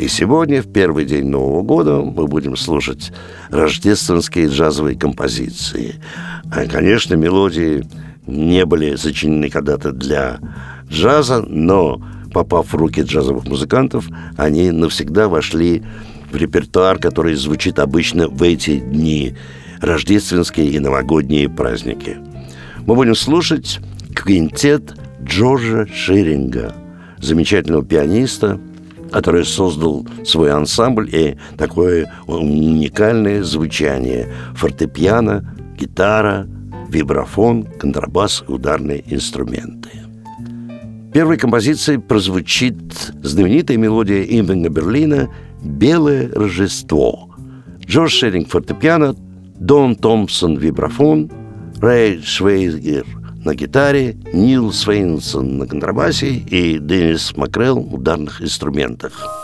и сегодня, в первый день Нового года, мы будем слушать рождественские джазовые композиции. А, конечно, мелодии не были сочинены когда-то для джаза, но, попав в руки джазовых музыкантов, они навсегда вошли в репертуар, который звучит обычно в эти дни, рождественские и новогодние праздники. Мы будем слушать квинтет Джорджа Ширинга, замечательного пианиста – который создал свой ансамбль и такое уникальное звучание. Фортепиано, гитара, вибрафон, контрабас и ударные инструменты. Первой композицией прозвучит знаменитая мелодия Имбинга Берлина «Белое Рождество». Джордж Шеринг фортепиано, Дон Томпсон вибрафон, Рэй Швейгер – на гитаре, Нил Свейнсон на контрабасе и Деннис Макрелл ударных инструментах.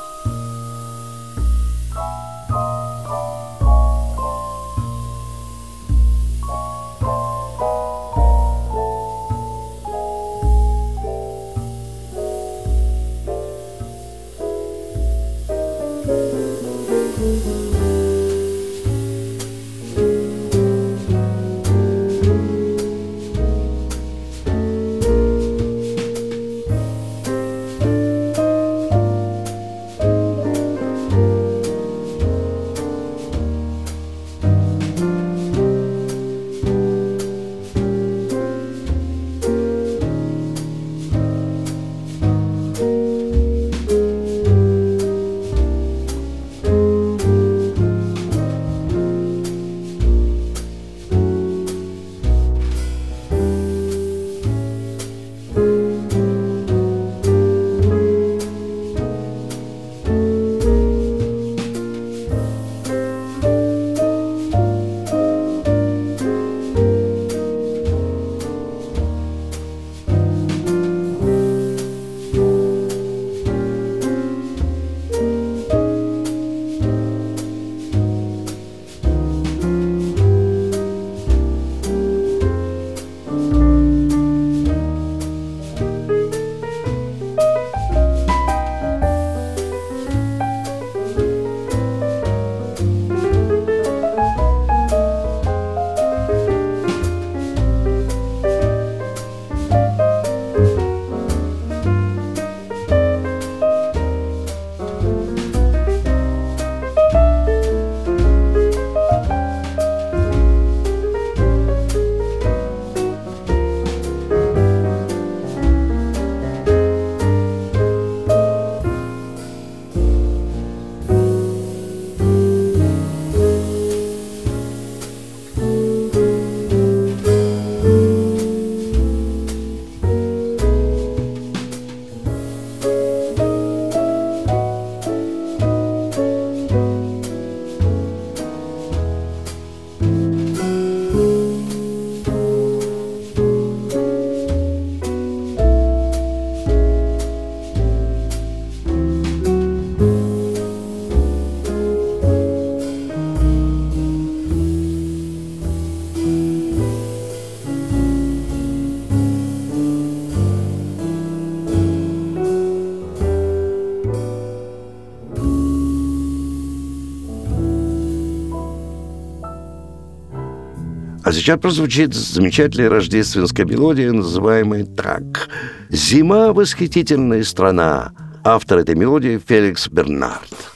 А сейчас прозвучит замечательная рождественская мелодия, называемая так. «Зима – восхитительная страна». Автор этой мелодии – Феликс Бернард.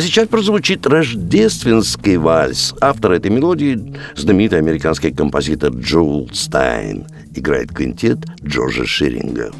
А сейчас прозвучит рождественский вальс. Автор этой мелодии – знаменитый американский композитор Джоул Стайн. Играет квинтет Джорджа Ширинга.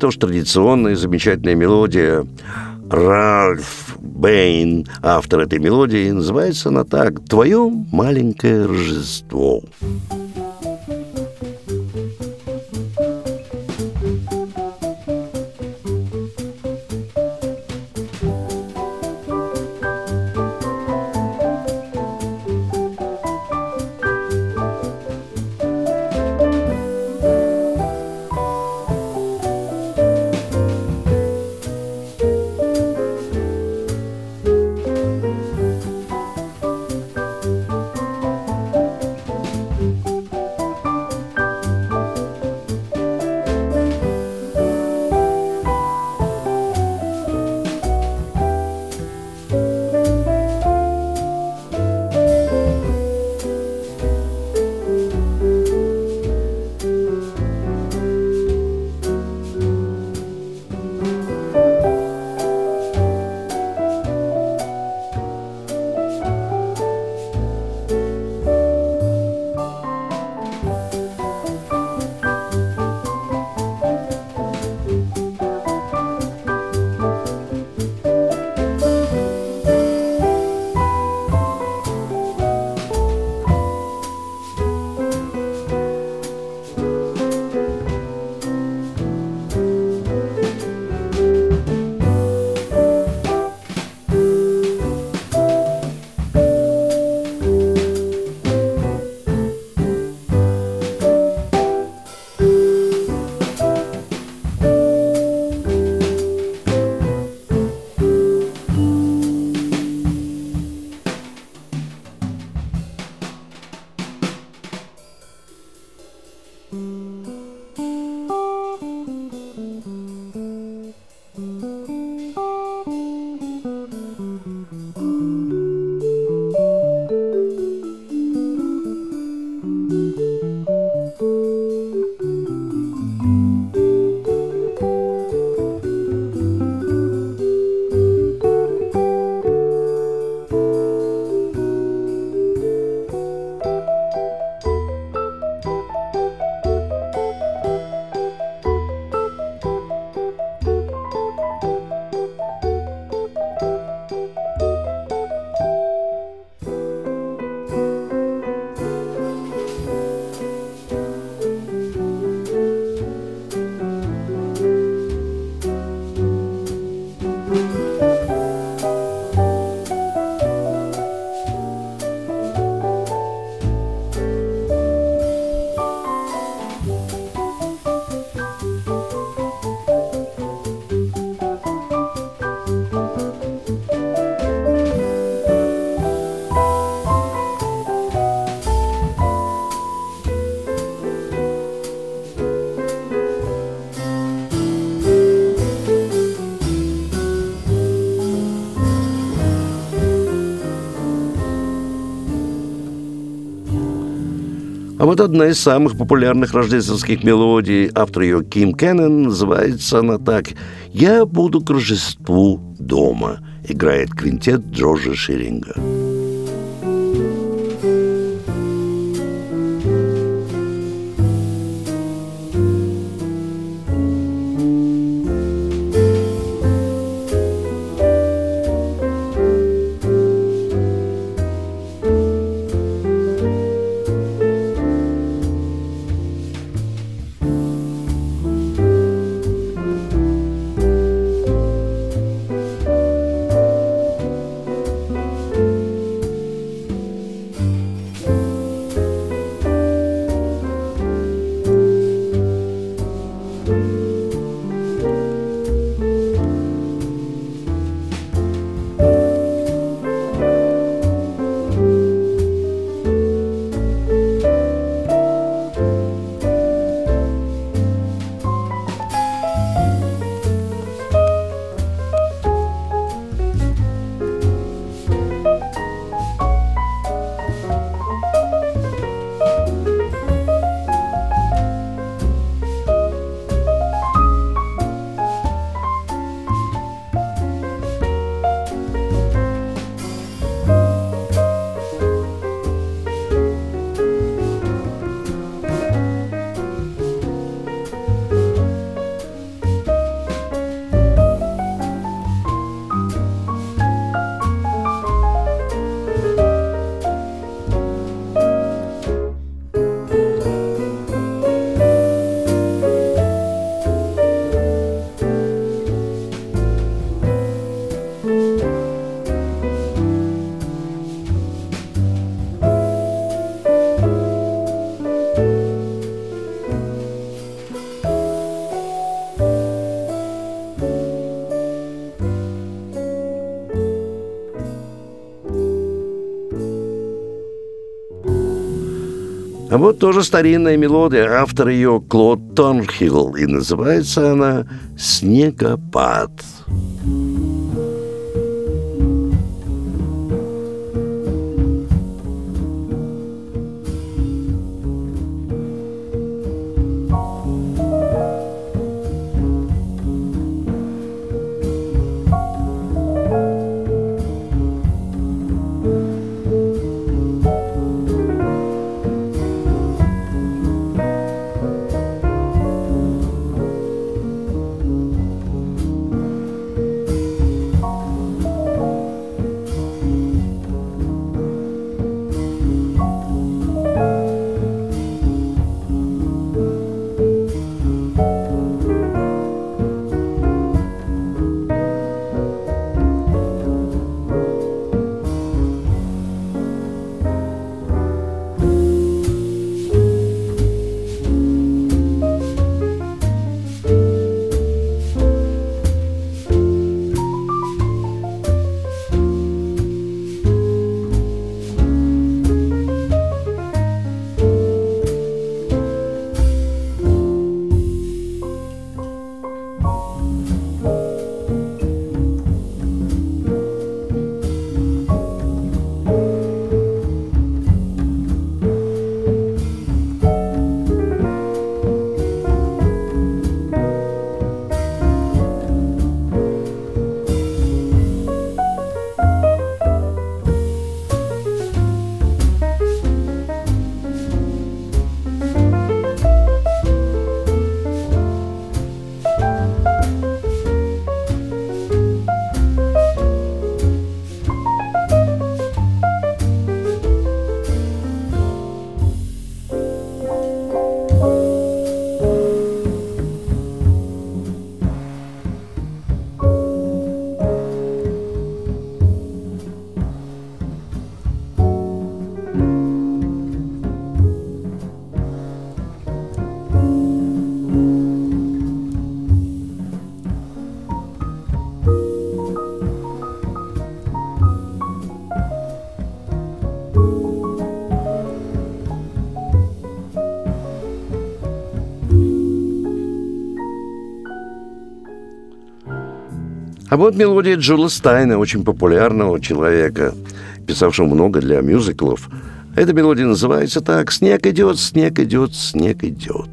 Это уж традиционная замечательная мелодия. Ральф Бэйн, автор этой мелодии, называется она так «Твое маленькое Рождество». А вот одна из самых популярных рождественских мелодий, автор ее Ким Кеннон, называется она так «Я буду к Рождеству дома», играет квинтет Джорджа Ширинга. А вот тоже старинная мелодия, автор ее Клод Торнхилл, и называется она «Снегопад». Вот мелодия Джула Стайна, очень популярного человека, писавшего много для мюзиклов. Эта мелодия называется так «Снег идет, снег идет, снег идет».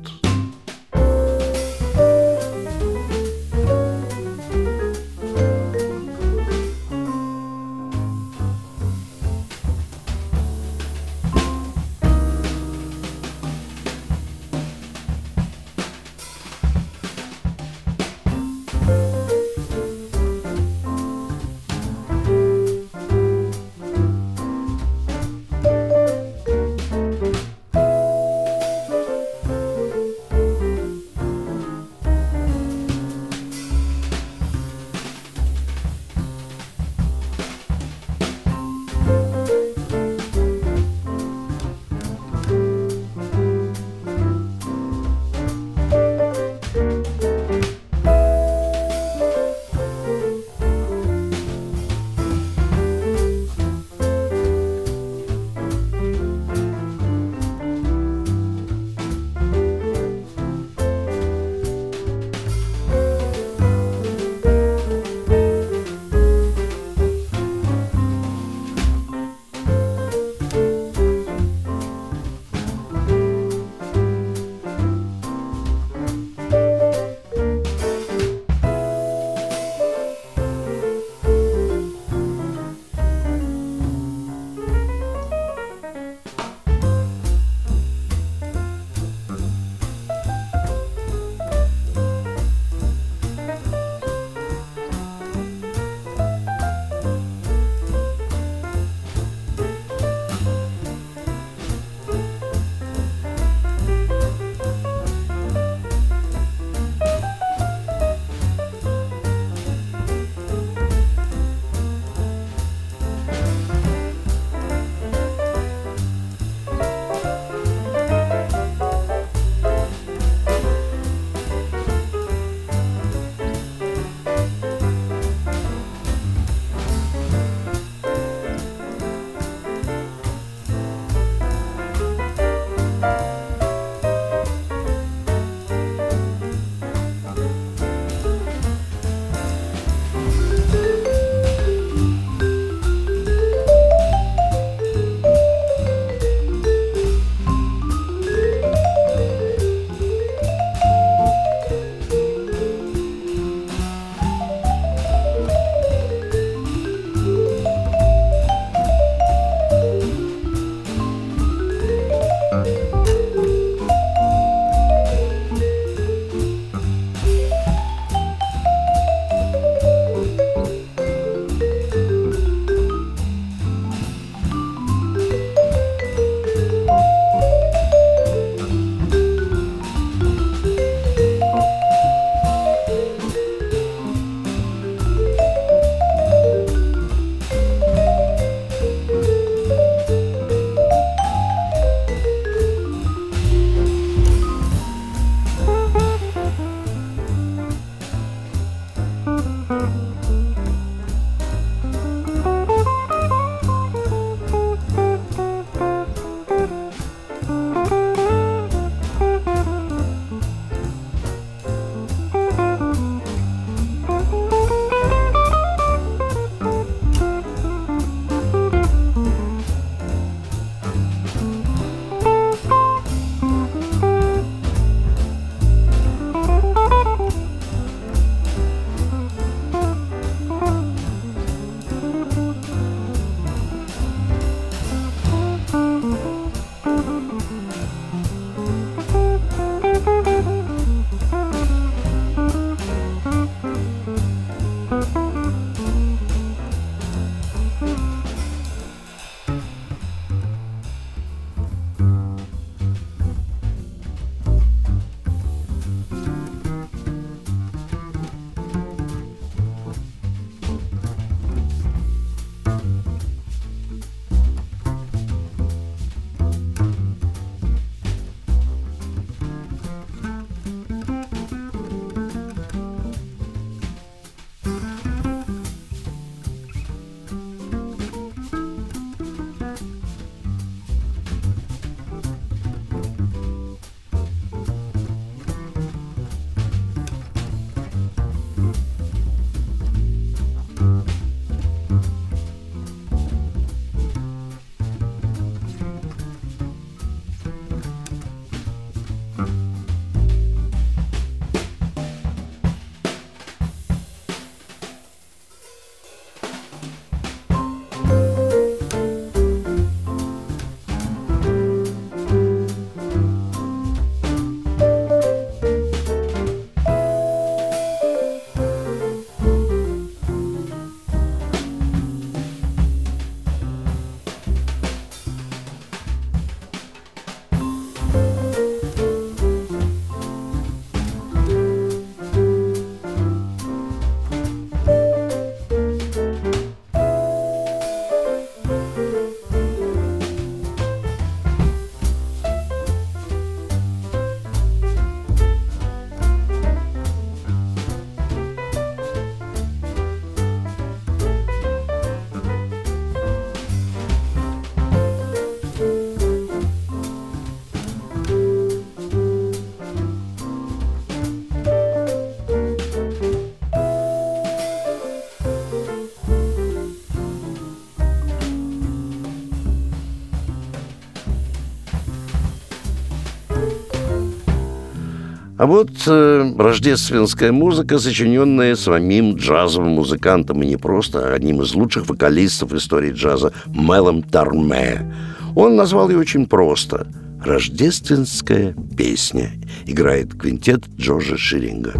А вот э, рождественская музыка, сочиненная самим джазовым музыкантом, и не просто, а одним из лучших вокалистов истории джаза, Мелом Тарме. Он назвал ее очень просто «Рождественская песня». Играет квинтет Джорджа Ширинга.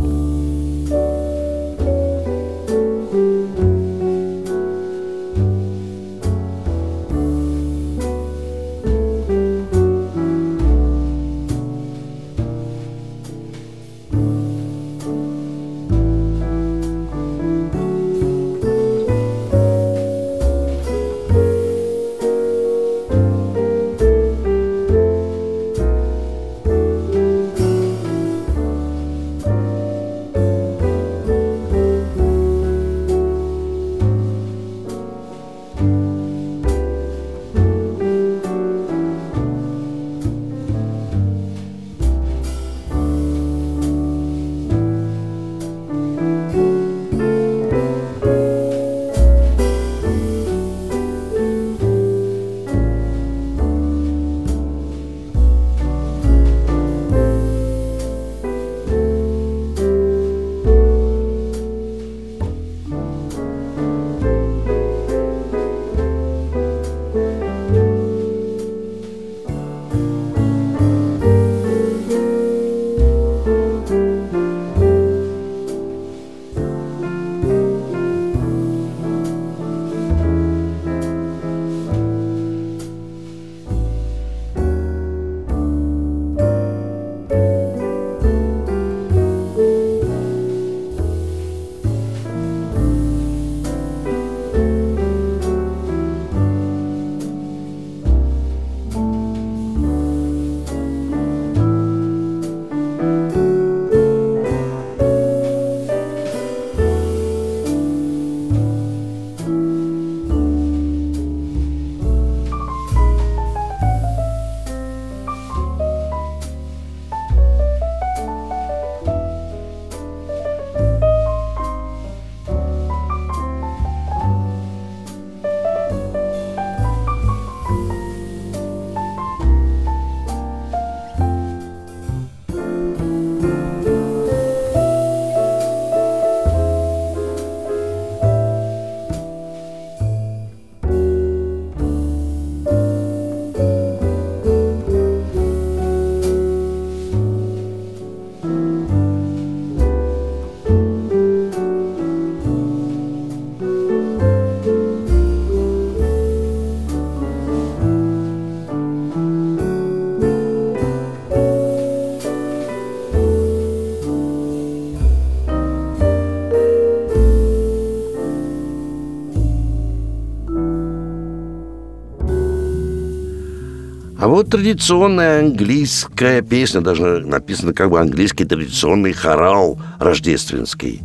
Вот традиционная английская песня, даже написано как бы английский традиционный хорал рождественский.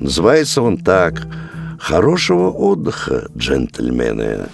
Называется он так «Хорошего отдыха, джентльмены».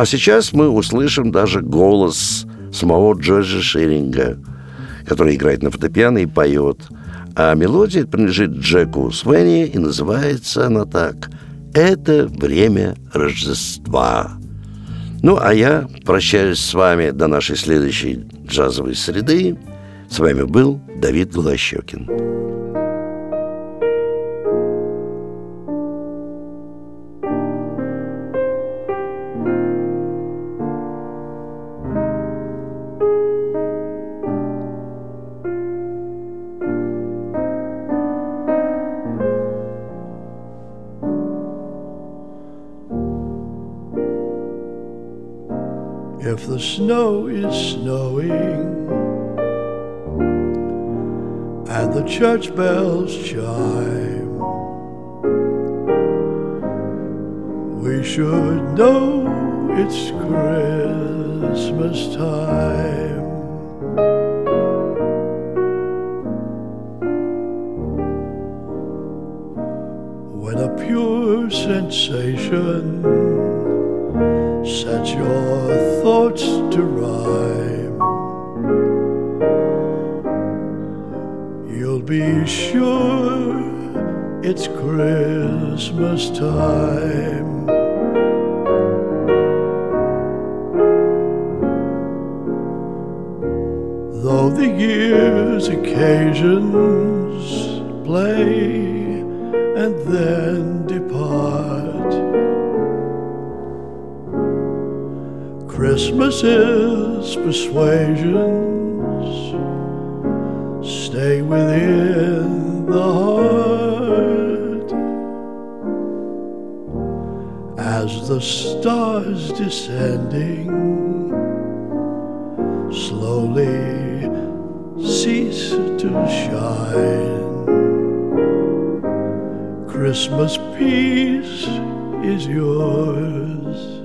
А сейчас мы услышим даже голос самого Джорджа Шеринга, который играет на фортепиано и поет. А мелодия принадлежит Джеку Свенни, и называется она так «Это время Рождества». Ну, а я прощаюсь с вами до нашей следующей джазовой среды. С вами был Давид Голощекин. Snow is snowing and the church bells chime, we should know it's Christmas time. Though the year's occasions play and then depart. Christmas's persuasions stay within the heart as the stars descending slowly to shine. Christmas peace is yours